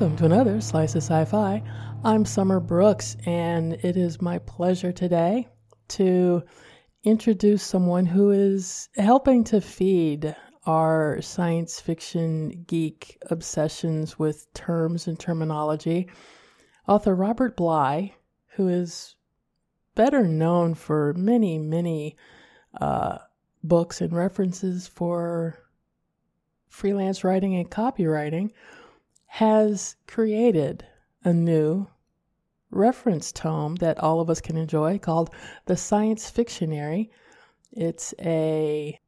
Welcome to another Slice of Sci Fi. I'm Summer Brooks, and it is my pleasure today to introduce someone who is helping to feed our science fiction geek obsessions with terms and terminology. Author Robert Bly, who is better known for many, many uh, books and references for freelance writing and copywriting has created a new reference tome that all of us can enjoy called The Science Fictionary. It's a,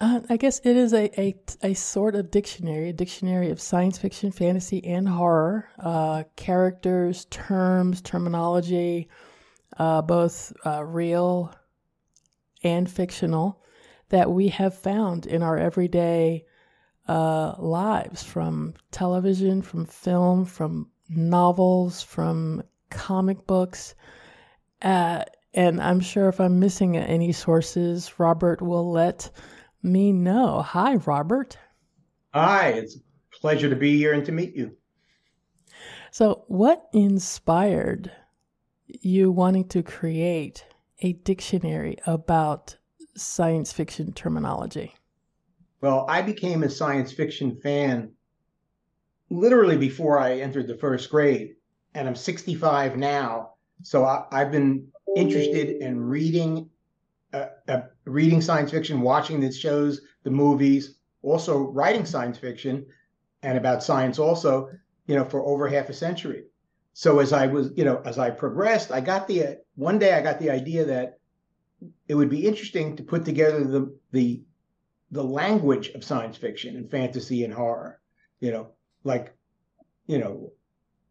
uh, I guess it is a, a, a, sort of dictionary, a dictionary of science fiction, fantasy, and horror, uh, characters, terms, terminology, uh, both uh, real and fictional, that we have found in our everyday uh, lives from television, from film, from novels, from comic books. Uh, and I'm sure if I'm missing any sources, Robert will let me know. Hi, Robert. Hi, it's a pleasure to be here and to meet you. So, what inspired you wanting to create a dictionary about science fiction terminology? Well, I became a science fiction fan literally before I entered the first grade, and I'm 65 now. So I, have been interested in reading, uh, uh, reading science fiction, watching the shows, the movies, also writing science fiction, and about science also. You know, for over half a century. So as I was, you know, as I progressed, I got the one day I got the idea that it would be interesting to put together the the the language of science fiction and fantasy and horror. You know, like, you know,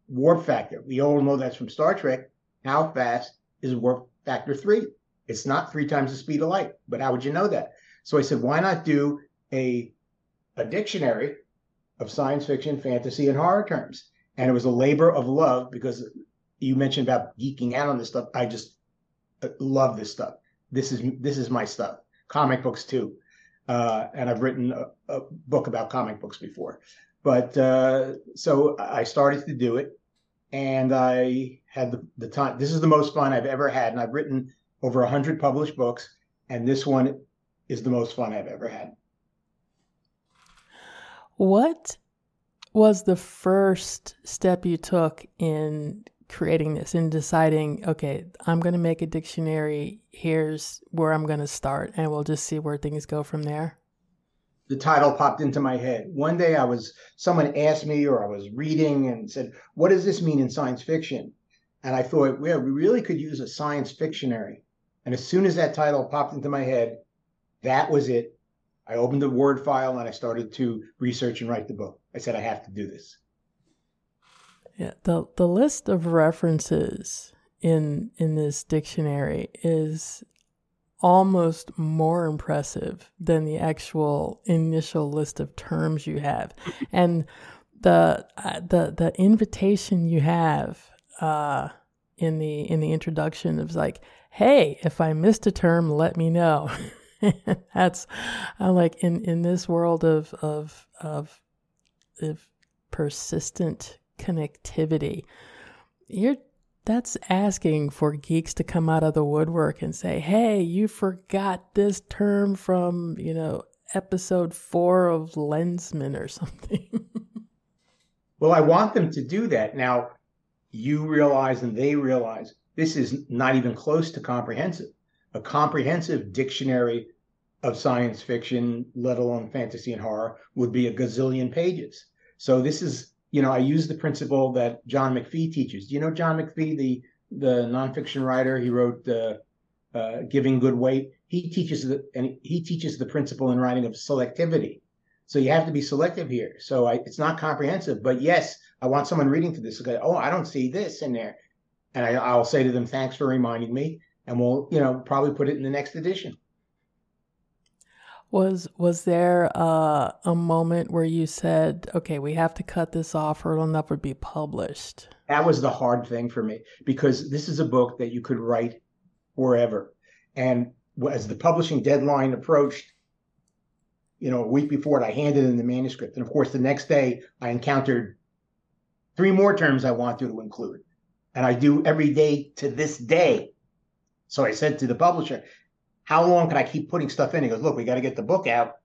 warp factor. We all know that's from Star Trek. How fast is warp factor three? It's not three times the speed of light. But how would you know that? So I said, why not do a a dictionary of science fiction, fantasy, and horror terms? And it was a labor of love because you mentioned about geeking out on this stuff. I just uh, love this stuff. This is this is my stuff. Comic books too uh, and I've written a, a, book about comic books before. But uh, so I started to do it, and I had the, the time. This is the most fun I've ever had, and I've written over hundred published books, and this one is the most fun I've ever had. What was the first step you took in creating this and deciding, okay, I'm going to make a dictionary. Here's where I'm going to start, and we'll just see where things go from there? The title popped into my head. One day I was, someone asked me, or I was reading and said, What does this mean in science fiction? And I thought, well, we really could use a science fictionary. And as soon as that title popped into my head, that was it. I opened the Word file and I started to research and write the book. I said, I have to do this. Yeah, the the list of references in in this dictionary is almost more impressive than the actual initial list of terms you have, and the uh, the the invitation you have uh, in the in the introduction is like, "Hey, if I missed a term, let me know." That's uh, like in in this world of of of, of persistent connectivity. You're that's asking for geeks to come out of the woodwork and say, "Hey, you forgot this term from, you know, episode 4 of Lensman or something." well, I want them to do that. Now, you realize and they realize this is not even close to comprehensive. A comprehensive dictionary of science fiction, let alone fantasy and horror, would be a gazillion pages. So this is you know, I use the principle that John McPhee teaches. Do you know John McPhee, the the nonfiction writer? He wrote uh, uh, "Giving Good Weight." He teaches the and he teaches the principle in writing of selectivity. So you have to be selective here. So I, it's not comprehensive, but yes, I want someone reading to this go, oh, I don't see this in there, and I, I'll say to them, thanks for reminding me, and we'll you know probably put it in the next edition. Was was there uh, a moment where you said, "Okay, we have to cut this off, or it'll never be published"? That was the hard thing for me because this is a book that you could write forever, and as the publishing deadline approached, you know, a week before it, I handed in the manuscript. And of course, the next day I encountered three more terms I wanted to include. And I do every day to this day. So I said to the publisher, How long can I keep putting stuff in? He goes, Look, we got to get the book out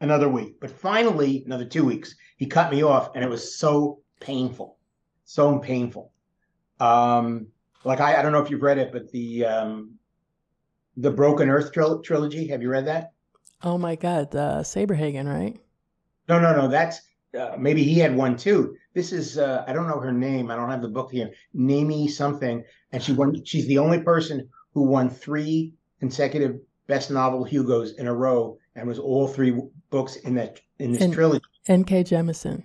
another week. But finally, another two weeks, he cut me off, and it was so painful. So painful. Um, like I, I don't know if you've read it, but the um, the Broken Earth tril- trilogy. Have you read that? Oh my God, uh, Saberhagen, right? No, no, no. That's uh, maybe he had one too. This is uh, I don't know her name. I don't have the book here. Namey something, and she won. She's the only person who won three consecutive best novel Hugos in a row, and was all three books in that in this N- trilogy. N.K. Jemisin.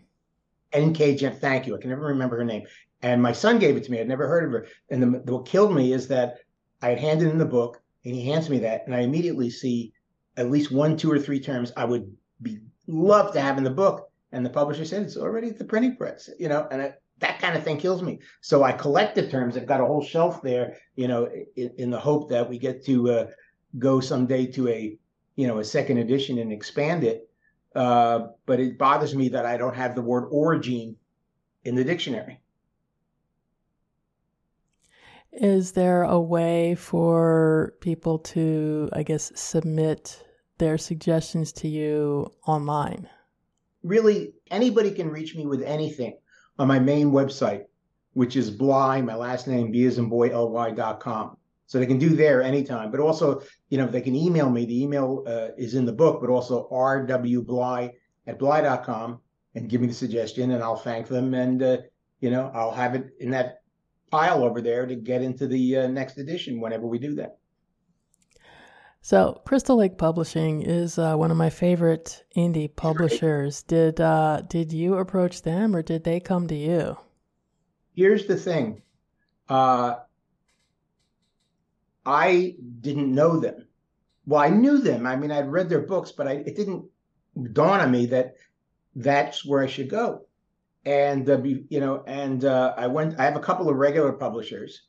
N.K. Jem. Thank you. I can never remember her name. And my son gave it to me. I'd never heard of her. And the, what killed me is that I had handed in the book, and he hands me that, and I immediately see at least one, two, or three terms I would be love to have in the book. And the publisher said it's already at the printing press, you know, and it, that kind of thing kills me. So I collect the terms. I've got a whole shelf there, you know, in, in the hope that we get to uh, go someday to a, you know, a second edition and expand it. Uh, but it bothers me that I don't have the word origin in the dictionary. Is there a way for people to, I guess, submit their suggestions to you online? Really, anybody can reach me with anything on my main website, which is Bly, my last name, B as in boy, ly.com. So they can do there anytime. But also, you know, they can email me. The email uh, is in the book, but also rwbly at bly.com and give me the suggestion and I'll thank them. And, uh, you know, I'll have it in that pile over there to get into the uh, next edition whenever we do that. So, Crystal Lake Publishing is uh, one of my favorite indie publishers. Did uh, did you approach them, or did they come to you? Here's the thing: uh, I didn't know them. Well, I knew them. I mean, I'd read their books, but I, it didn't dawn on me that that's where I should go. And uh, you know, and uh, I went. I have a couple of regular publishers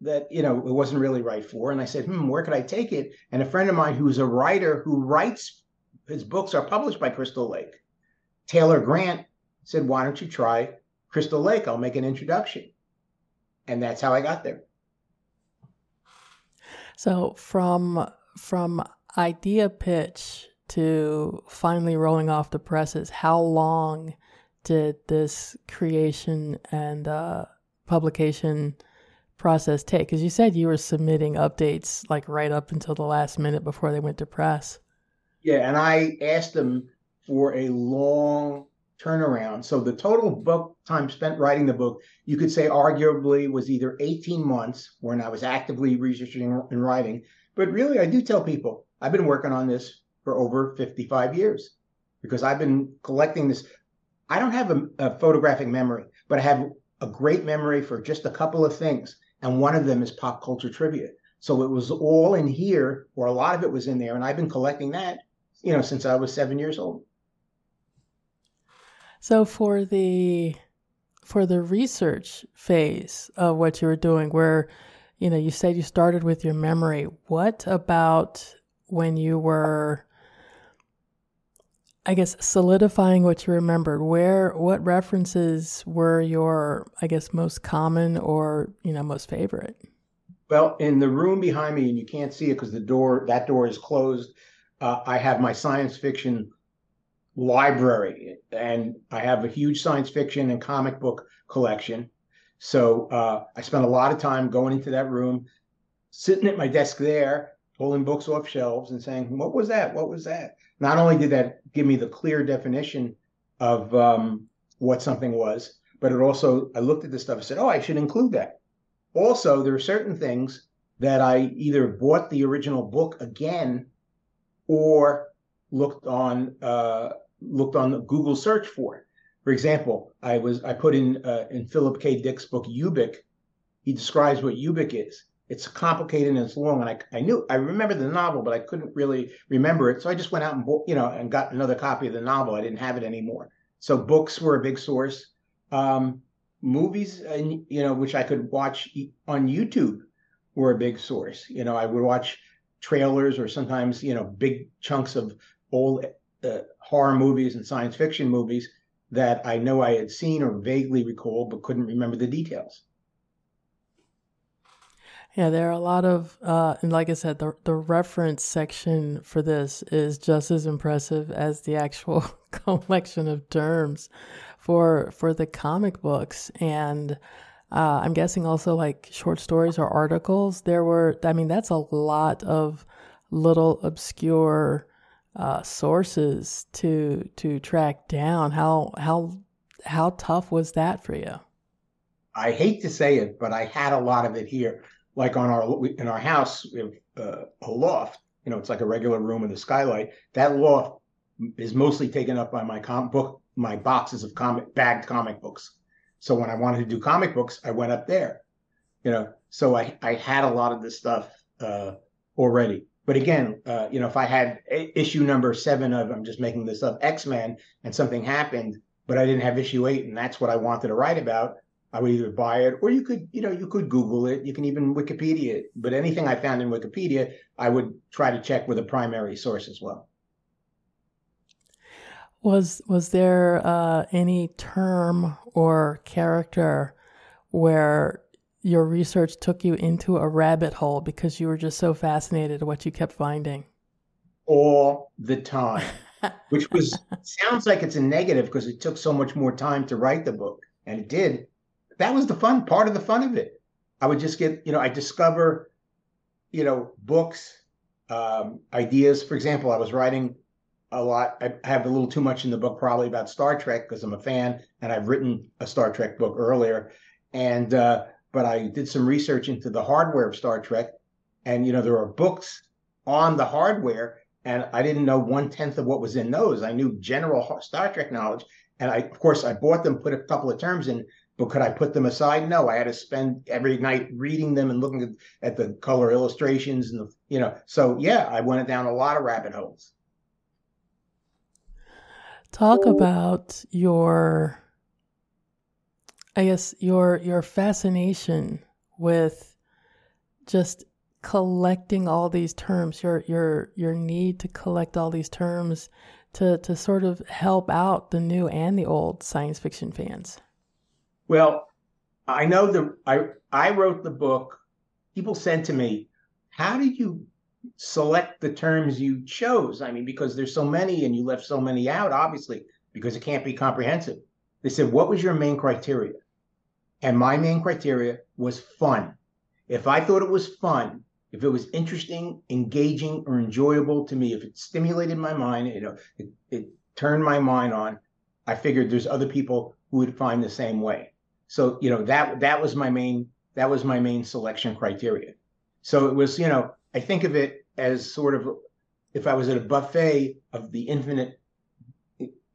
that you know it wasn't really right for, and I said, "Hmm, where could I take it?" And a friend of mine who's a writer who writes his books are published by Crystal Lake, Taylor Grant, said, "Why don't you try Crystal Lake? I'll make an introduction." And that's how I got there. So from from idea pitch to finally rolling off the presses, how long did this creation and uh, publication process take? Because you said you were submitting updates like right up until the last minute before they went to press. Yeah, and I asked them for a long turnaround. So the total book time spent writing the book, you could say arguably was either 18 months when I was actively researching and writing. But really, I do tell people I've been working on this for over 55 years because I've been collecting this. I don't have a, a photographic memory, but I have a great memory for just a couple of things. And one of them is pop culture trivia. So it was all in here, or a lot of it was in there. And I've been collecting that, you know, since I was seven years old. So for the for the research phase of what you were doing, where you know you said you started with your memory, what about when you were I guess solidifying what you remembered, where what references were your I guess most common or, you know, most favorite? Well, in the room behind me, and you can't see it because the door that door is closed. Uh, I have my science fiction library, and I have a huge science fiction and comic book collection. So uh, I spent a lot of time going into that room, sitting at my desk there, pulling books off shelves and saying, "What was that? What was that?" Not only did that give me the clear definition of um, what something was, but it also I looked at the stuff and said, "Oh, I should include that." Also, there are certain things that I either bought the original book again or looked on uh, looked on Google search for it. For example, I was I put in uh, in Philip K. Dick's book Ubik. He describes what Ubik is. It's complicated and it's long, and I I knew I remember the novel, but I couldn't really remember it. So I just went out and you know and got another copy of the novel. I didn't have it anymore. So books were a big source. Um, movies, and you know, which I could watch on YouTube, were a big source. You know, I would watch trailers or sometimes you know big chunks of old uh, horror movies and science fiction movies that I know I had seen or vaguely recalled, but couldn't remember the details. Yeah, there are a lot of, uh, and like I said, the the reference section for this is just as impressive as the actual collection of terms for for the comic books, and uh, I'm guessing also like short stories or articles. There were, I mean, that's a lot of little obscure uh, sources to to track down. How how how tough was that for you? I hate to say it, but I had a lot of it here like on our in our house we have uh, a loft you know it's like a regular room with a skylight. That loft is mostly taken up by my comic book my boxes of comic bagged comic books. So when i wanted to do comic books i went up there you know. So i i had a lot of this stuff uh, already. But again uh, you know if i had issue number seven of i'm just making this up x-men and something happened but i didn't have issue eight and that's what i wanted to write about I would either buy it or you could, you know, you could Google it. You can even Wikipedia it. But anything I found in Wikipedia, I would try to check with a primary source as well. Was was there uh, any term or character where your research took you into a rabbit hole because you were just so fascinated with what you kept finding? All the time, which was sounds like it's a negative because it took so much more time to write the book, and it did that was the fun part of the fun of it. I would just get, you know, I discover, you know, books, um, ideas. For example, I was writing a lot. I have a little too much in the book probably about Star Trek because I'm a fan and I've written a Star Trek book earlier. And uh, but I did some research into the hardware of Star Trek, and you know there are books on the hardware, and I didn't know one tenth of what was in those. I knew general Star Trek knowledge, and I of course I bought them, put a couple of terms in, but could I put them aside? No, I had to spend every night reading them and looking at, the color illustrations and the, you know. So yeah, I went down a lot of rabbit holes. Talk about your, I guess your your fascination with just collecting all these terms. Your your your need to collect all these terms to to sort of help out the new and the old science fiction fans. Well, I know the I I wrote the book. People said to me, "How did you select the terms you chose?" I mean, because there's so many and you left so many out, obviously, because it can't be comprehensive. They said, "What was your main criteria?" And my main criteria was fun. If I thought it was fun, if it was interesting, engaging, or enjoyable to me, if it stimulated my mind, you know, it, it turned my mind on, I figured there's other people who would find the same way. So you know that that was my main that was my main selection criteria. So it was you know I think of it as sort of if I was at a buffet of the infinite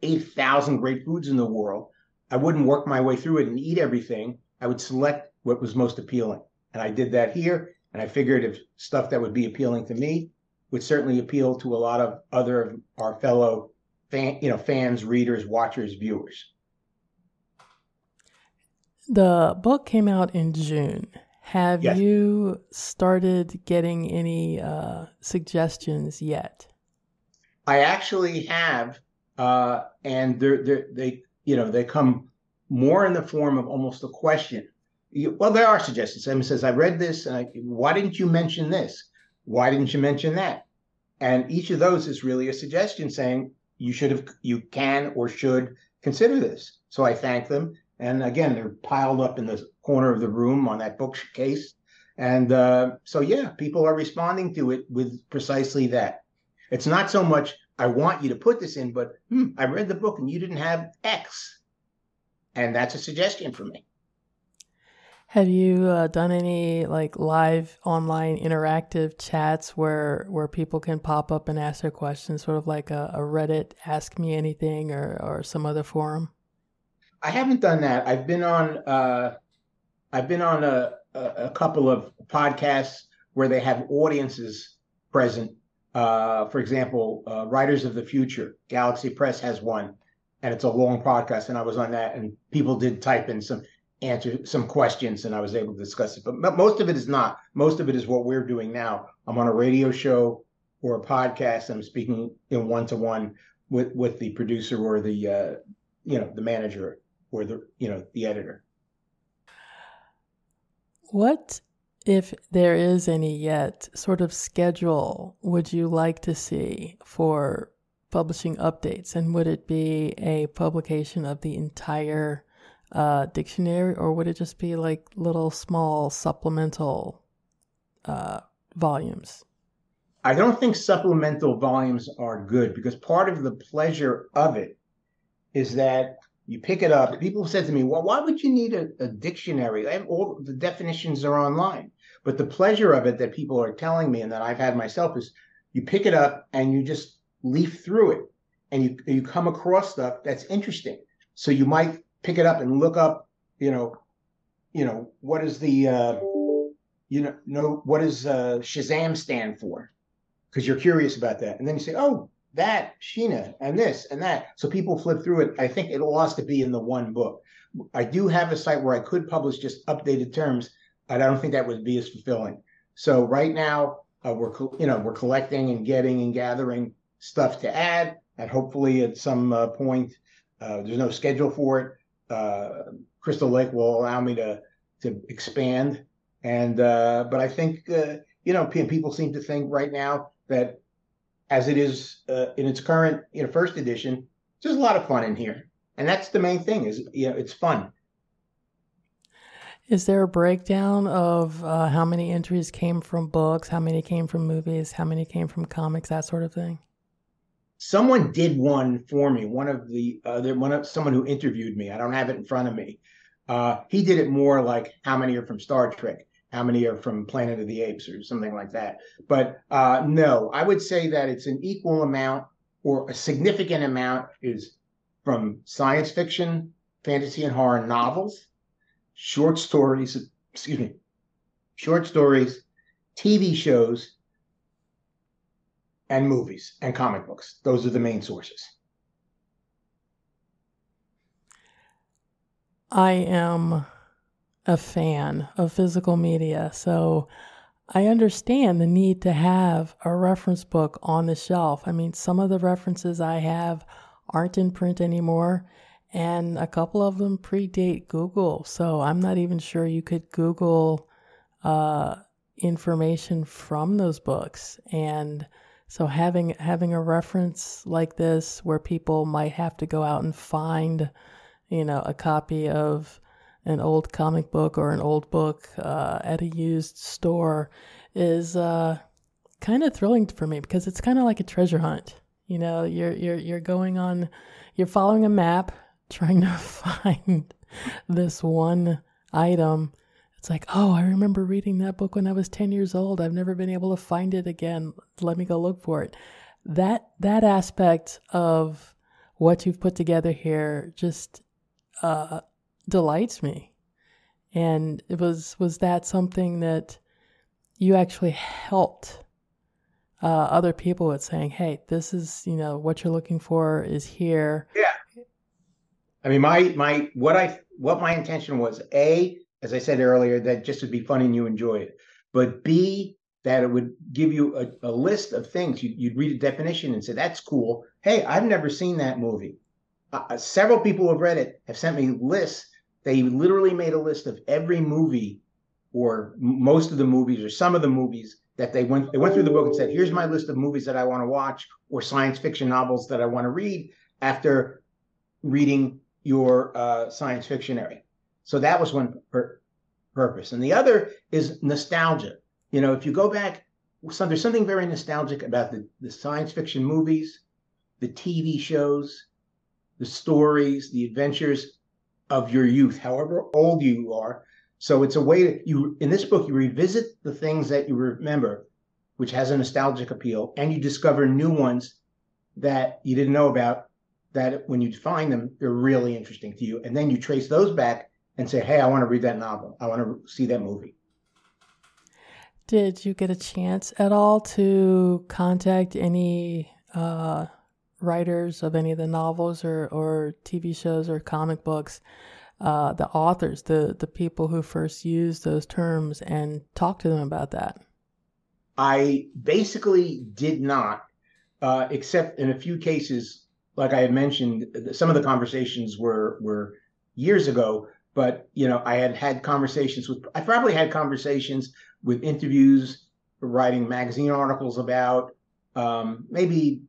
eight thousand great foods in the world, I wouldn't work my way through it and eat everything. I would select what was most appealing, and I did that here. And I figured if stuff that would be appealing to me would certainly appeal to a lot of other of our fellow fan, you know, fans, readers, watchers, viewers. The book came out in June. Have yes. you started getting any uh, suggestions yet? I actually have, uh, and they're, they're, they you know they come more in the form of almost a question. You, well, there are suggestions. Someone says, "I read this, and I, why didn't you mention this? Why didn't you mention that?" And each of those is really a suggestion saying you should have, you can or should consider this. So I thank them, and again, they're piled up in the corner of the room on that bookcase. And uh, so, yeah, people are responding to it with precisely that. It's not so much, I want you to put this in, but hmm, I read the book and you didn't have X. And that's a suggestion for me. Have you uh, done any like live online interactive chats where where people can pop up and ask their questions, sort of like a, a Reddit Ask Me Anything or or some other forum? I haven't done that. I've been on uh, I've been on a, a, a couple of podcasts where they have audiences present. Uh, for example, uh, Writers of the Future, Galaxy Press has one, and it's a long podcast. And I was on that, and people did type in some answer some questions, and I was able to discuss it. But most of it is not. Most of it is what we're doing now. I'm on a radio show or a podcast, I'm speaking in one to one with with the producer or the uh, you know the manager or the you know the editor. What if there is any yet sort of schedule would you like to see for publishing updates and would it be a publication of the entire uh, dictionary or would it just be like little small supplemental uh, volumes i don't think supplemental volumes are good because part of the pleasure of it is that you pick it up. People said to me, "Well, why would you need a, a dictionary? all the definitions are online." But the pleasure of it that people are telling me and that I've had myself is, you pick it up and you just leaf through it, and you you come across stuff that's interesting. So you might pick it up and look up, you know, you know what is the uh, you know know what does uh, Shazam stand for? Because you're curious about that, and then you say, "Oh, that Sheena and this and that. So people flip through it. I think it all has to be in the one book. I do have a site where I could publish just updated terms, but I don't think that would be as fulfilling. So right now uh, we're you know we're collecting and getting and gathering stuff to add, and hopefully at some uh, point uh, there's no schedule for it. Uh, Crystal Lake will allow me to to expand, and uh, but I think uh, you know people seem to think right now that as it is uh, in its current you know first edition. There's a lot of fun in here, and that's the main thing. Is you know it's fun. Is there a breakdown of uh, how many entries came from books, how many came from movies, how many came from comics, that sort of thing? Someone did one for me. One of the uh, one of someone who interviewed me. I don't have it in front of me. Uh, he did it more like how many are from Star Trek, how many are from Planet of the Apes or something like that. But uh, no, I would say that it's an equal amount or a significant amount is from science fiction, fantasy, and horror novels, short stories, excuse me, short stories, TV shows, and movies and comic books. Those are the main sources. I am a fan of physical media, so I understand the need to have a reference book on the shelf. I mean, some of the references I have aren't in print anymore, and a couple of them predate Google. So I'm not even sure you could Google uh, information from those books. And so having having a reference like this, where people might have to go out and find, you know, a copy of an old comic book or an old book uh, at a used store is uh, kind of thrilling for me because it's kind of like a treasure hunt. You know, you're you're you're going on, you're following a map, trying to find this one item. It's like, oh, I remember reading that book when I was ten years old. I've never been able to find it again. Let me go look for it. That that aspect of what you've put together here just uh, delights me. And it was was that something that you actually helped uh, other people with saying, "Hey, this is you know what you're looking for is here." Yeah. I mean, my my what I what my intention was a, as I said earlier, that just would be fun and you enjoy it, but b that it would give you a, a list of things. You, would read a definition and say, "That's cool." Hey, I've never seen that movie. Uh, several people who have read it have sent me lists they literally made a list of every movie or most of the movies or some of the movies that they went they went through the book and said here's my list of movies that i want to watch or science fiction novels that i want to read after reading your uh, science fictionary so that was one pur- purpose. And the other is nostalgia. You know if you go back there's something very nostalgic about the, the science fiction movies the tv shows the stories the adventures of your youth, however old you are. So it's a way that you in this book you revisit the things that you remember, which has a nostalgic appeal, and you discover new ones that you didn't know about. That when you find them, they're really interesting to you, and then you trace those back and say, "Hey, I want to read that novel. I want to see that movie." Did you get a chance at all to contact any uh, writers of any of the novels or, or TV shows or comic books, uh, the authors, the, the people who first used those terms, and talk to them about that? I basically did not, uh, except in a few cases, like I had mentioned, some of the conversations were were years ago. But you know, I had had conversations with. I probably had conversations with interviews, writing magazine articles about um, maybe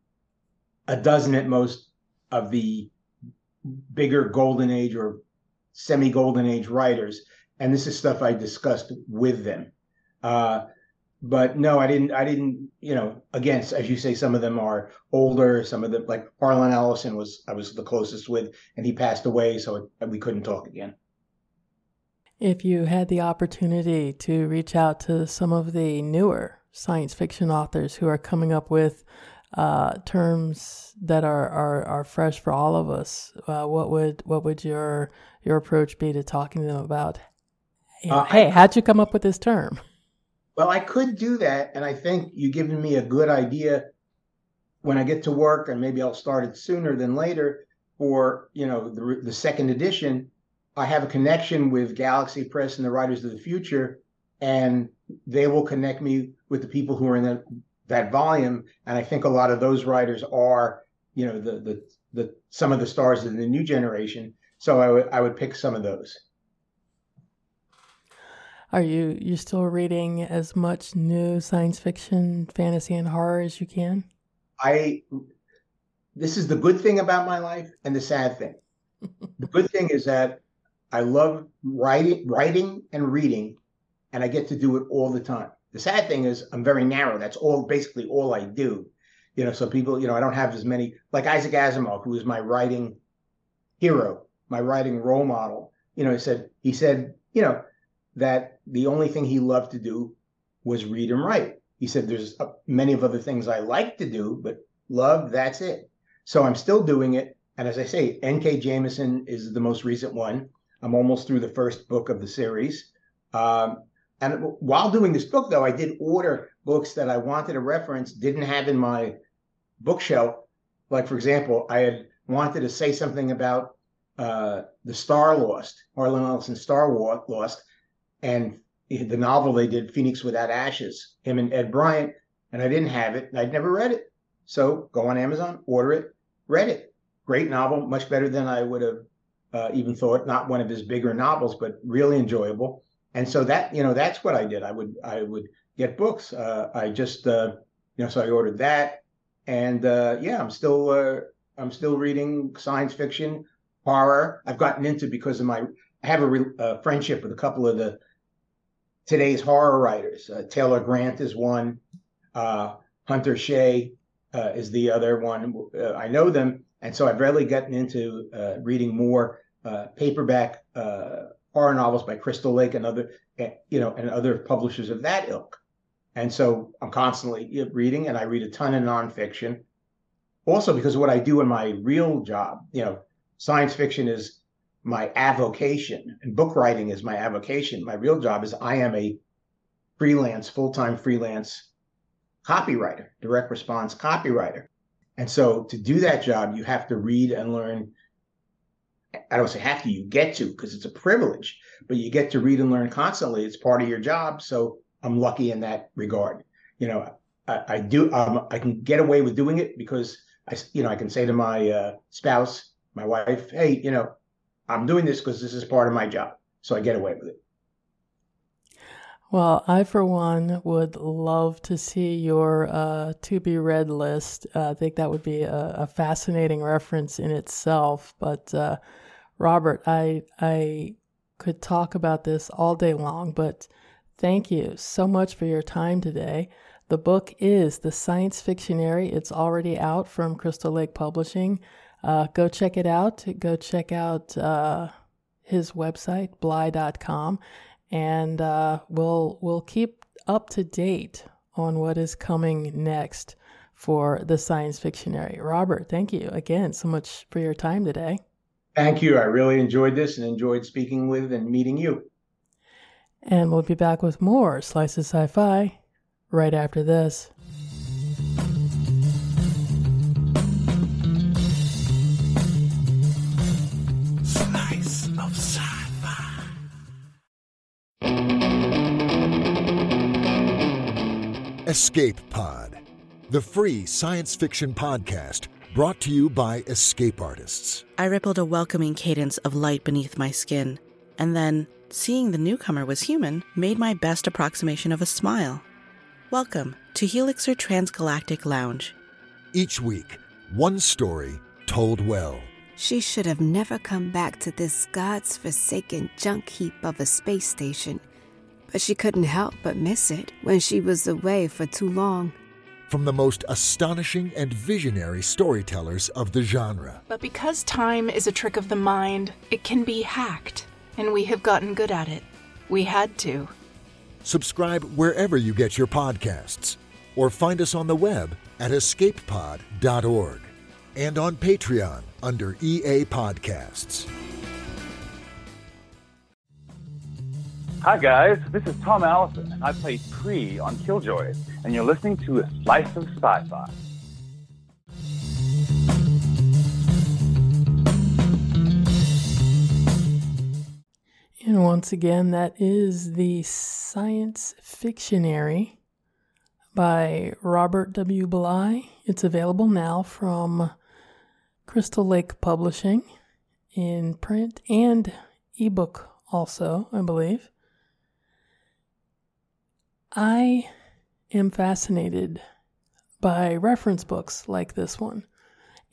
a dozen at most of the bigger golden age or semi golden age writers, and this is stuff I discussed with them. Uh, but no, I didn't. I didn't. You know, again, as you say, some of them are older. Some of them, like Harlan Ellison, was I was the closest with, and he passed away, so it, we couldn't talk again. If you had the opportunity to reach out to some of the newer science fiction authors who are coming up with uh, terms that are, are, are fresh for all of us, uh, what would what would your your approach be to talking to them about? Uh, hey, how'd you come up with this term? Well, I could do that, and I think you've given me a good idea. When I get to work, and maybe I'll start it sooner than later for you know the the second edition. I have a connection with Galaxy Press and the Writers of the Future, and they will connect me with the people who are in the that volume. And I think a lot of those writers are, you know, the the the some of the stars of the new generation. So I would I would pick some of those. Are you you still reading as much new science fiction, fantasy, and horror as you can? I this is the good thing about my life and the sad thing. the good thing is that I love writing writing and reading and I get to do it all the time. The sad thing is I'm very narrow. That's all basically all I do. You know, so people, you know, I don't have as many like Isaac Asimov, who is my writing hero, my writing role model. You know, he said he said, you know, that the only thing he loved to do was read and write. He said there's uh, many of other things I like to do, but love, that's it. So I'm still doing it. And as I say, N.K. Jameson is the most recent one. I'm almost through the first book of the series. Um, and while doing this book, though, I did order books that I wanted to reference, didn't have in my bookshelf. Like, for example, I had wanted to say something about uh, the Starlost, Harlan Ellison Star War Lost, and the novel they did, Phoenix Without Ashes, him and Ed Bryant, and I didn't have it, and I'd never read it. So go on Amazon, order it, read it. Great novel, much better than I would have uh, even thought. Not one of his bigger novels, but really enjoyable and so that you know that's what I did. I would I would get books. Uh, I just uh, you know so I ordered that, and uh, yeah, I'm still uh, I'm still reading science fiction, horror. I've gotten into because of my I have a re- friendship with a couple of the today's horror writers. Uh, Taylor Grant is one. Uh, Hunter Shea is the other one. I know them, and so I've really gotten into reading more paperback horror novels by Crystal Lake and other, eh, you know, and other publishers of that ilk. And so I'm constantly reading, and I read a ton of nonfiction. Also, because what I do in my real job, you know, science fiction is my avocation, and book writing is my avocation. My real job is I am a freelance, full time freelance copywriter, direct response copywriter. And so to do that job, you have to read and learn I don't say have to, you get to because it's a privilege, but you get to read and learn constantly. It's part of your job. So I'm lucky in that regard. You know, I, I do, um, I can get away with doing it because I, you know, I can say to my uh, spouse, my wife, hey, you know, I'm doing this because this is part of my job. So I get away with it. Well, I, for one, would love to see your uh, to be read list. Uh, I think that would be a, a, fascinating reference in itself. But uh, Robert, I I could talk about this all day long, but thank you so much for your time today. The book is The Science Fictionary. It's already out from Crystal Lake Publishing. Uh, go check it out. Go check out uh, his website, bly.com, and uh, we'll we'll keep up to date on what is coming next for the Science Fictionary. Robert, thank you again so much for your time today. Thank you. I really enjoyed this and enjoyed speaking with and meeting you. And we'll be back with more Slices of Sci Fi right after this. Slice of Sci Fi. Escape Pod, the free science fiction podcast brought to you by Escape Artists. I rippled a welcoming cadence of light beneath my skin, and then, seeing the newcomer was human, made my best approximation of a smile. Welcome to Helixer Transgalactic Lounge. Each week, one story told well. She should have never come back to this God's forsaken junk heap of a space station, but she couldn't help but miss it when she was away for too long. From the most astonishing and visionary storytellers of the genre. But because time is a trick of the mind, it can be hacked, and we have gotten good at it. We had to. Subscribe wherever you get your podcasts, or find us on the web at escapepod.org and on Patreon under EA Podcasts. Hi guys, this is Thom Allison, and I play Pree on Killjoys, and you're listening to a slice of sci-fi. And once again, that is the Science Fictionary by Robert W. Bly. It's available now from Crystal Lake Publishing in print and ebook also, I believe. I am fascinated by reference books like this one,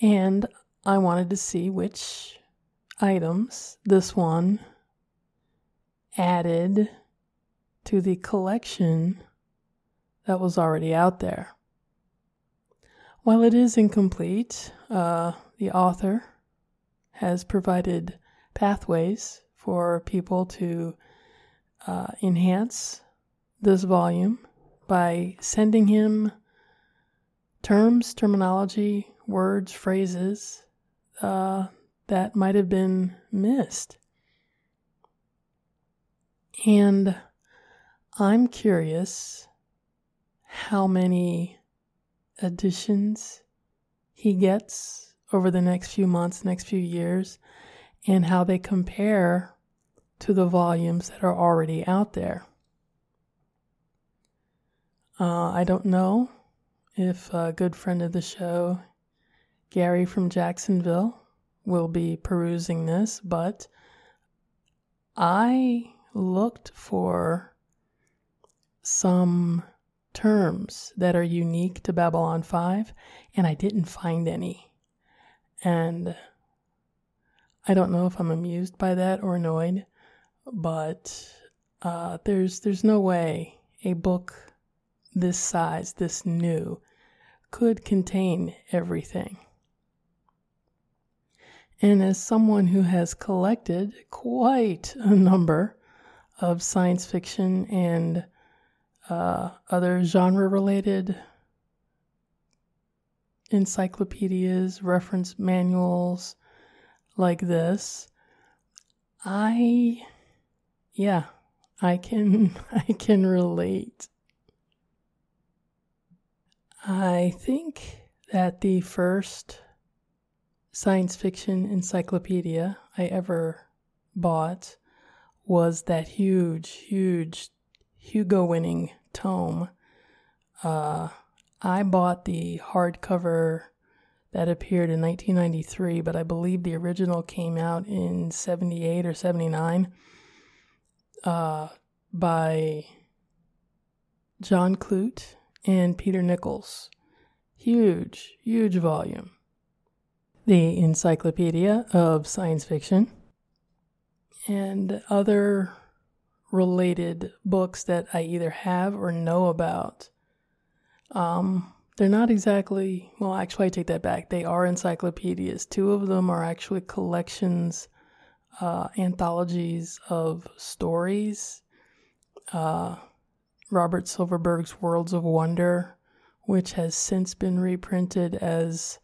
and I wanted to see which items this one added to the collection that was already out there. While it is incomplete, uh, the author has provided pathways for people to uh, enhance this volume by sending him terms, terminology, words, phrases uh, that might have been missed. And I'm curious how many additions he gets over the next few months, next few years, and how they compare to the volumes that are already out there. Uh, I don't know if a good friend of the show, Gary from Jacksonville, will be perusing this, but I looked for some terms that are unique to Babylon 5, and I didn't find any. And I don't know if I'm amused by that or annoyed, but uh, there's there's no way a book this size, this new, could contain everything. And as someone who has collected quite a number of science fiction and uh, other genre related encyclopedias, reference manuals like this, I, yeah, I can, I can relate. I think that the first science fiction encyclopedia I ever bought was that huge, huge Hugo winning tome. Uh, I bought the hardcover that appeared in 1993, but I believe the original came out in 78 or 79 uh, by John Clute and Peter Nicholls. Huge, huge volume. The Encyclopedia of Science Fiction and other related books that I either have or know about. Um, they're not exactly, well, actually, I take that back. They are encyclopedias. Two of them are actually collections, uh, anthologies of stories. Uh, Robert Silverberg's Worlds of Wonder, which has since been reprinted as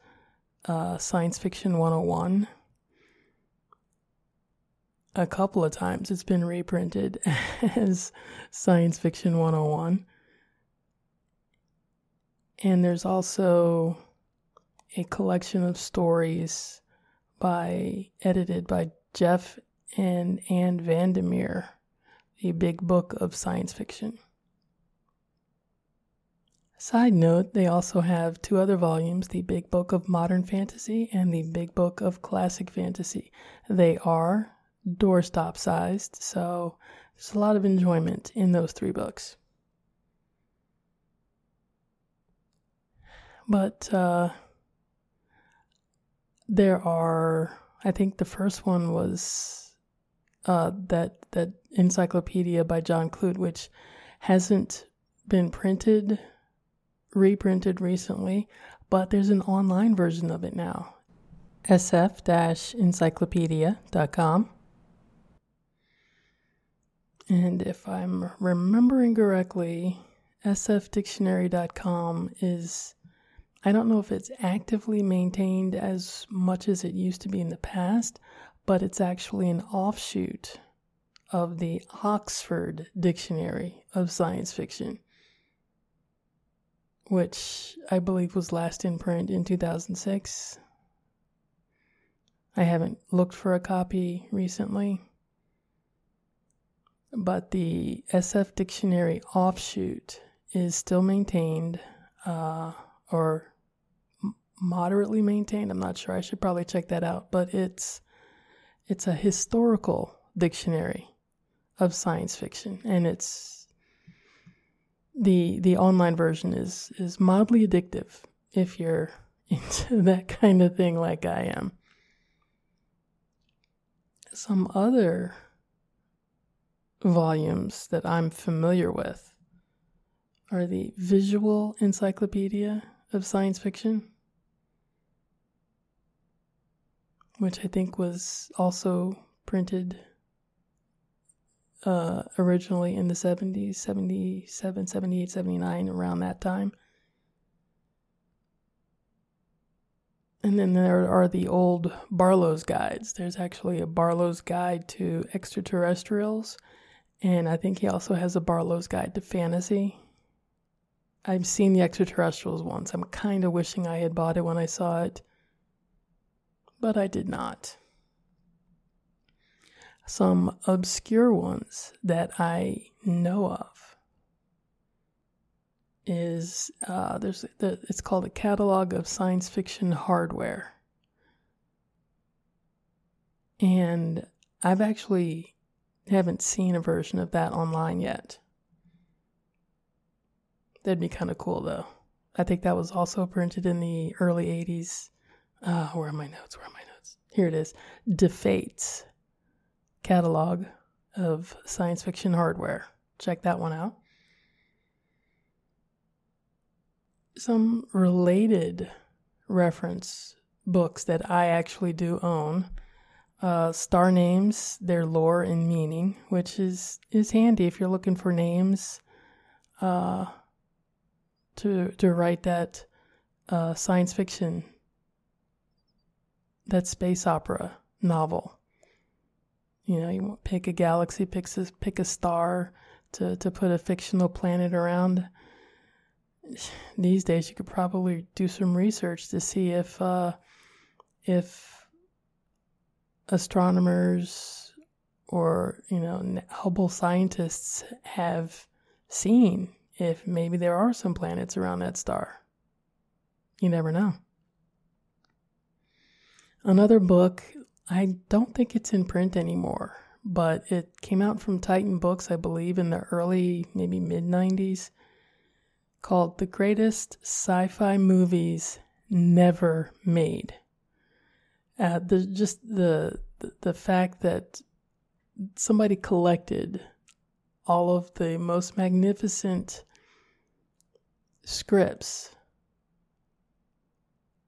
uh, Science Fiction 101 a couple of times it's been reprinted as Science Fiction 101. And there's also a collection of stories by edited by Jeff and Ann Vandermeer, a big book of science fiction. Side note, they also have two other volumes the Big Book of Modern Fantasy and the Big Book of Classic Fantasy. They are doorstop sized, so there's a lot of enjoyment in those three books. But uh, there are, I think the first one was uh, that that encyclopedia by John Clute, which hasn't been printed, reprinted recently, but there's an online version of it now. sf-encyclopedia.com. And if I'm remembering correctly, sfdictionary.com is I don't know if it's actively maintained as much as it used to be in the past, but it's actually an offshoot of the Oxford Dictionary of Science Fiction, which I believe was last in print in 2006. I haven't looked for a copy recently, but the SF Dictionary offshoot is still maintained uh, or moderately maintained. I'm not sure. I should probably check that out. But it's it's a historical dictionary of science fiction, and it's the the online version is is mildly addictive if you're into that kind of thing like I am. Some other volumes that I'm familiar with are the Visual Encyclopedia of Science Fiction which I think was also printed uh, originally in the 70s, 77, 78, 79, around that time. And then there are the old Barlowe's guides. There's actually a Barlowe's guide to extraterrestrials, and I think he also has a Barlowe's guide to fantasy. I've seen the extraterrestrials once. I'm kind of wishing I had bought it when I saw it but I did not. Some obscure ones that I know of is uh, there's the, it's called a catalog of science fiction hardware, and I've actually haven't seen a version of that online yet. That'd be kind of cool though. I think that was also printed in the early 80s uh, where are my notes? Where are my notes? Here it is. DeFates catalog of science fiction hardware. Check that one out. Some related reference books that I actually do own. Uh, star names, their lore and meaning, which is is handy if you're looking for names uh, to to write that uh, science fiction that space opera novel. You know, you pick a galaxy, pick a, pick a star to, to put a fictional planet around. These days, you could probably do some research to see if uh, if astronomers or you know Hubble scientists have seen if maybe there are some planets around that star. You never know. Another book, I don't think it's in print anymore, but it came out from Titan Books, I believe, in the early, maybe mid 90s, called The Greatest Sci Fi Movies Never Made. Uh, the, just the, the, the fact that somebody collected all of the most magnificent scripts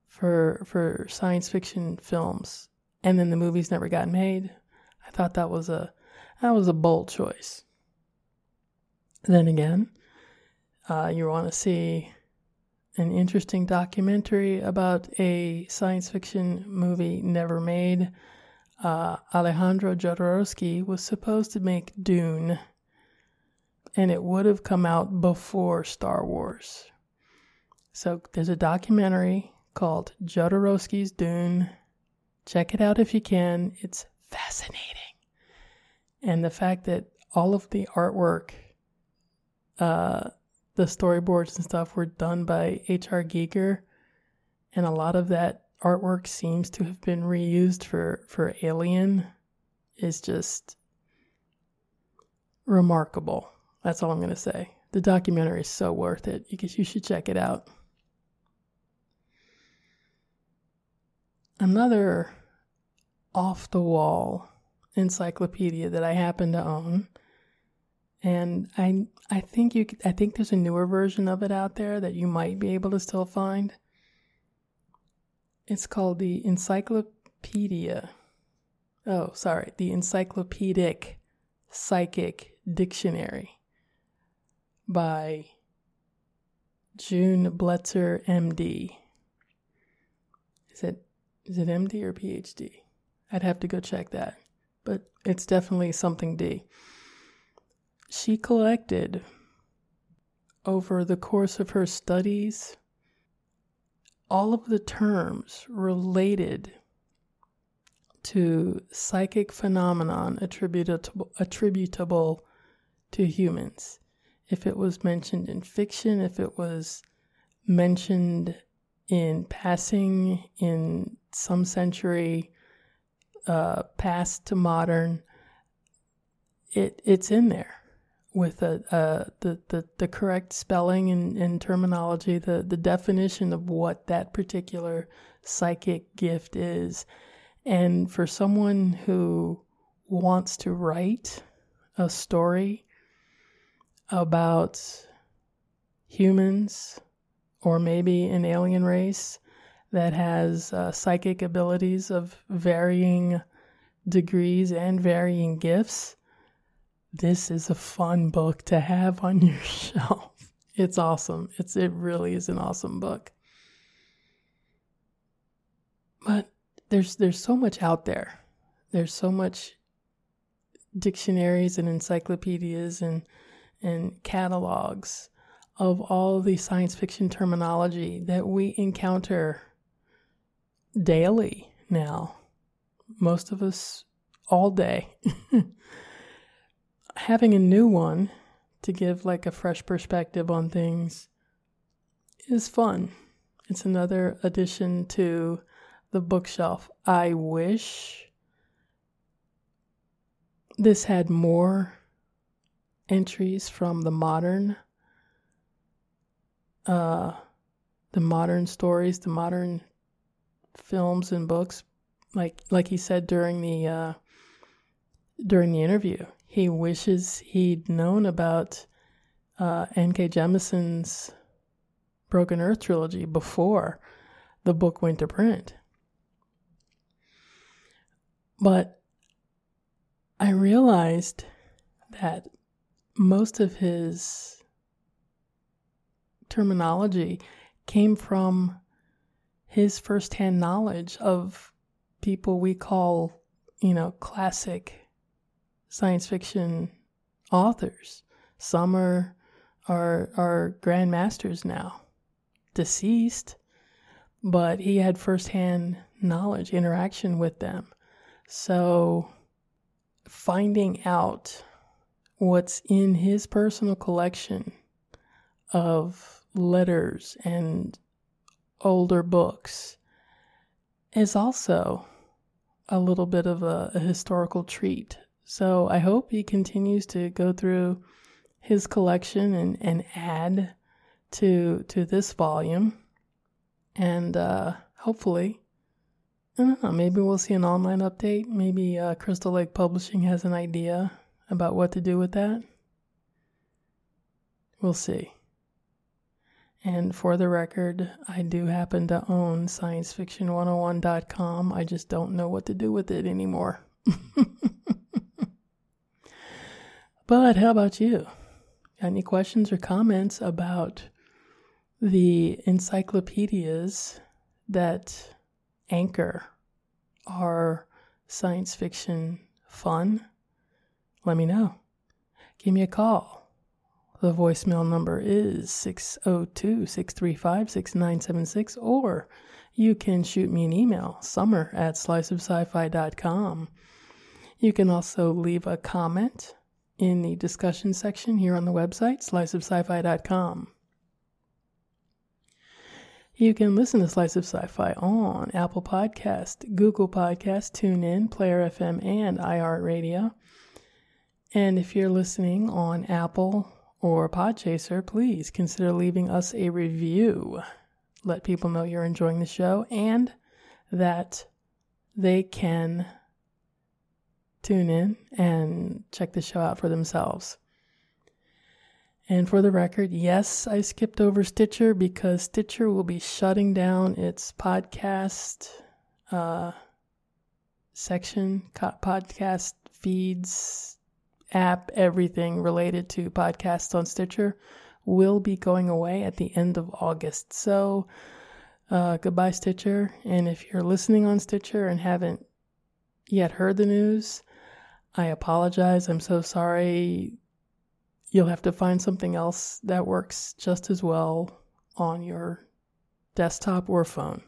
for for science fiction films, and then the movies never got made. I thought that was a that was a bold choice. Then again, uh, you want to see an interesting documentary about a science fiction movie never made. Uh, Alejandro Jodorowsky was supposed to make Dune, and it would have come out before Star Wars. So there's a documentary called Jodorowsky's Dune. Check it out if you can. It's fascinating. And the fact that all of the artwork uh, the storyboards and stuff were done by H.R. Giger, and a lot of that artwork seems to have been reused for for Alien. Is just remarkable. That's all I'm going to say. The documentary is so worth it. You, you should check it out. Another off the wall encyclopedia that I happen to own. And I I think you I think there's a newer version of it out there that you might be able to still find. It's called the Encyclopedia. Oh, sorry, the Encyclopedic Psychic Dictionary by June Bletzer, MD. Is it is it MD or PhD? I'd have to go check that, but it's definitely something D. She collected over the course of her studies all of the terms related to psychic phenomenon attributable, attributable to humans. If it was mentioned in fiction, if it was mentioned in passing in some century uh, past to modern, it it's in there with a, uh, the, the, the correct spelling and, and terminology, the, the definition of what that particular psychic gift is. And for someone who wants to write a story about humans or maybe an alien race that has uh, psychic abilities of varying degrees and varying gifts, this is a fun book to have on your shelf. It's awesome. It's it really is an awesome book. But there's there's so much out there. There's so much dictionaries and encyclopedias and and catalogs of all the science fiction terminology that we encounter daily now. Most of us all day. Having a new one to give like a fresh perspective on things is fun. It's another addition to the bookshelf. I wish this had more entries from the modern uh the modern stories, the modern films and books like like he said during the uh during the interview. He wishes he'd known about uh N.K. Jemisin's Broken Earth trilogy before the book went to print. But I realized that most of his terminology came from his firsthand knowledge of people we call, you know, classic science fiction authors. Some are are, are grandmasters now, deceased, but he had firsthand knowledge, interaction with them. So finding out what's in his personal collection of letters and older books is also a little bit of a, a, historical treat. So I hope he continues to go through his collection and, and add to to this volume. And uh, hopefully I don't know. Maybe we'll see an online update. Maybe uh, Crystal Lake Publishing has an idea about what to do with that. We'll see. And for the record, I do happen to own sciencefiction101.com. I just don't know what to do with it anymore. but how about you? Got any questions or comments about the encyclopedias that anchor our science fiction fun, let me know. Give me a call. The voicemail number is 602 635 6976, or you can shoot me an email, summer at sliceofsci-fi.com. You can also leave a comment in the discussion section here on the website, sliceofsci-fi.com. You can listen to Slice of Sci-Fi on Apple Podcast, Google Podcast, TuneIn, Player FM, and iHeartRadio. And if you're listening on Apple or Podchaser, please consider leaving us a review. Let people know you're enjoying the show and that they can tune in and check the show out for themselves. And for the record, yes, I skipped over Stitcher because Stitcher will be shutting down its podcast uh, section, podcast feeds, app, everything related to podcasts on Stitcher will be going away at the end of August. So, uh, goodbye, Stitcher. And if you're listening on Stitcher and haven't yet heard the news, I apologize. I'm so sorry you'll have to find something else that works just as well on your desktop or phone.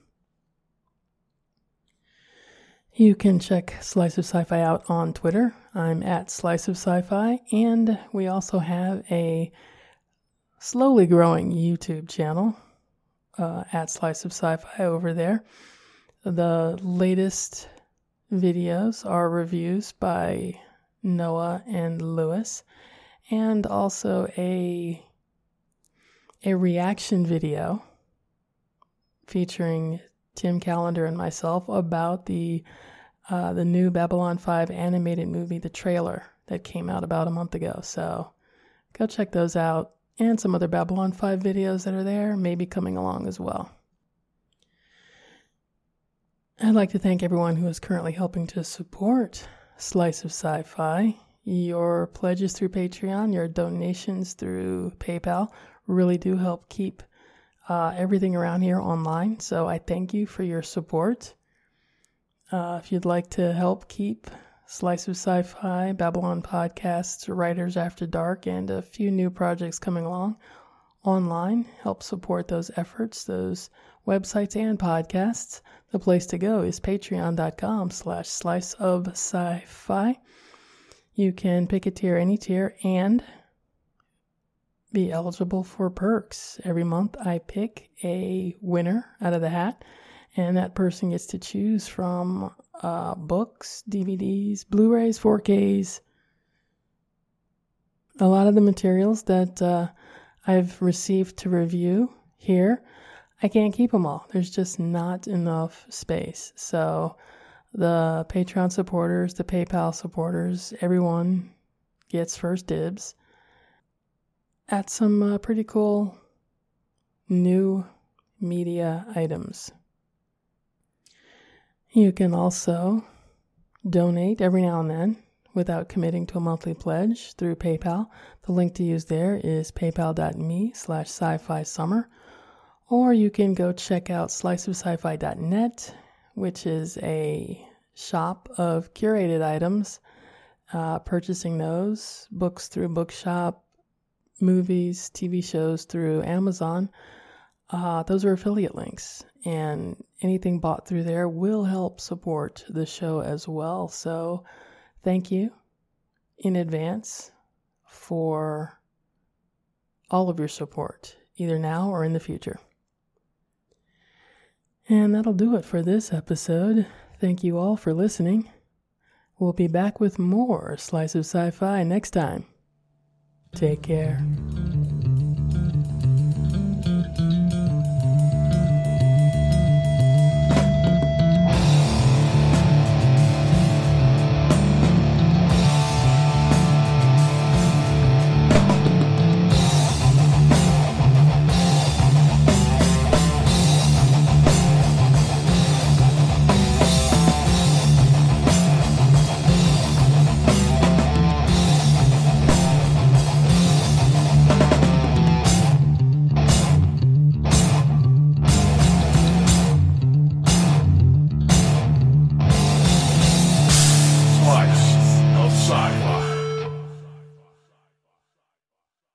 You can check Slice of Sci Fi out on Twitter. I'm at Slice of Sci Fi, and we also have a slowly growing YouTube channel uh, at Slice of Sci Fi over there. The latest videos are reviews by Noah and Lewis and also a a reaction video featuring Tim Calendar and myself about the uh, the new Babylon 5 animated movie, the trailer that came out about a month ago. So go check those out and some other Babylon 5 videos that are there, maybe coming along as well. I'd like to thank everyone who is currently helping to support Slice of Sci Fi your pledges through Patreon, your donations through PayPal really do help keep uh, everything around here online. So I thank you for your support. Uh, if you'd like to help keep Slice of Sci Fi, Babylon Podcasts, Writers After Dark, and a few new projects coming along online, help support those efforts, those websites and podcasts, the place to go is patreon.com slash slice of sci-fi. You can pick a tier, any tier, and be eligible for perks. Every month I pick a winner out of the hat, and that person gets to choose from uh, books, DVDs, Blu rays, 4Ks. A lot of the materials that uh, I've received to review here, I can't keep them all. There's just not enough space. So the Patreon supporters, the PayPal supporters, everyone gets first dibs at some uh, pretty cool new media items. You can also donate every now and then without committing to a monthly pledge through PayPal. The link to use there is paypal.me slash sci-fi summer. Or you can go check out sliceofsci-fi.net which is a shop of curated items. Uh, purchasing those books through Bookshop, movies, TV shows through Amazon. Uh, those are affiliate links, and anything bought through there will help support the show as well. So, thank you in advance for all of your support, either now or in the future. And that'll do it for this episode. Thank you all for listening. We'll be back with more Slice of Sci Fi next time. Take care.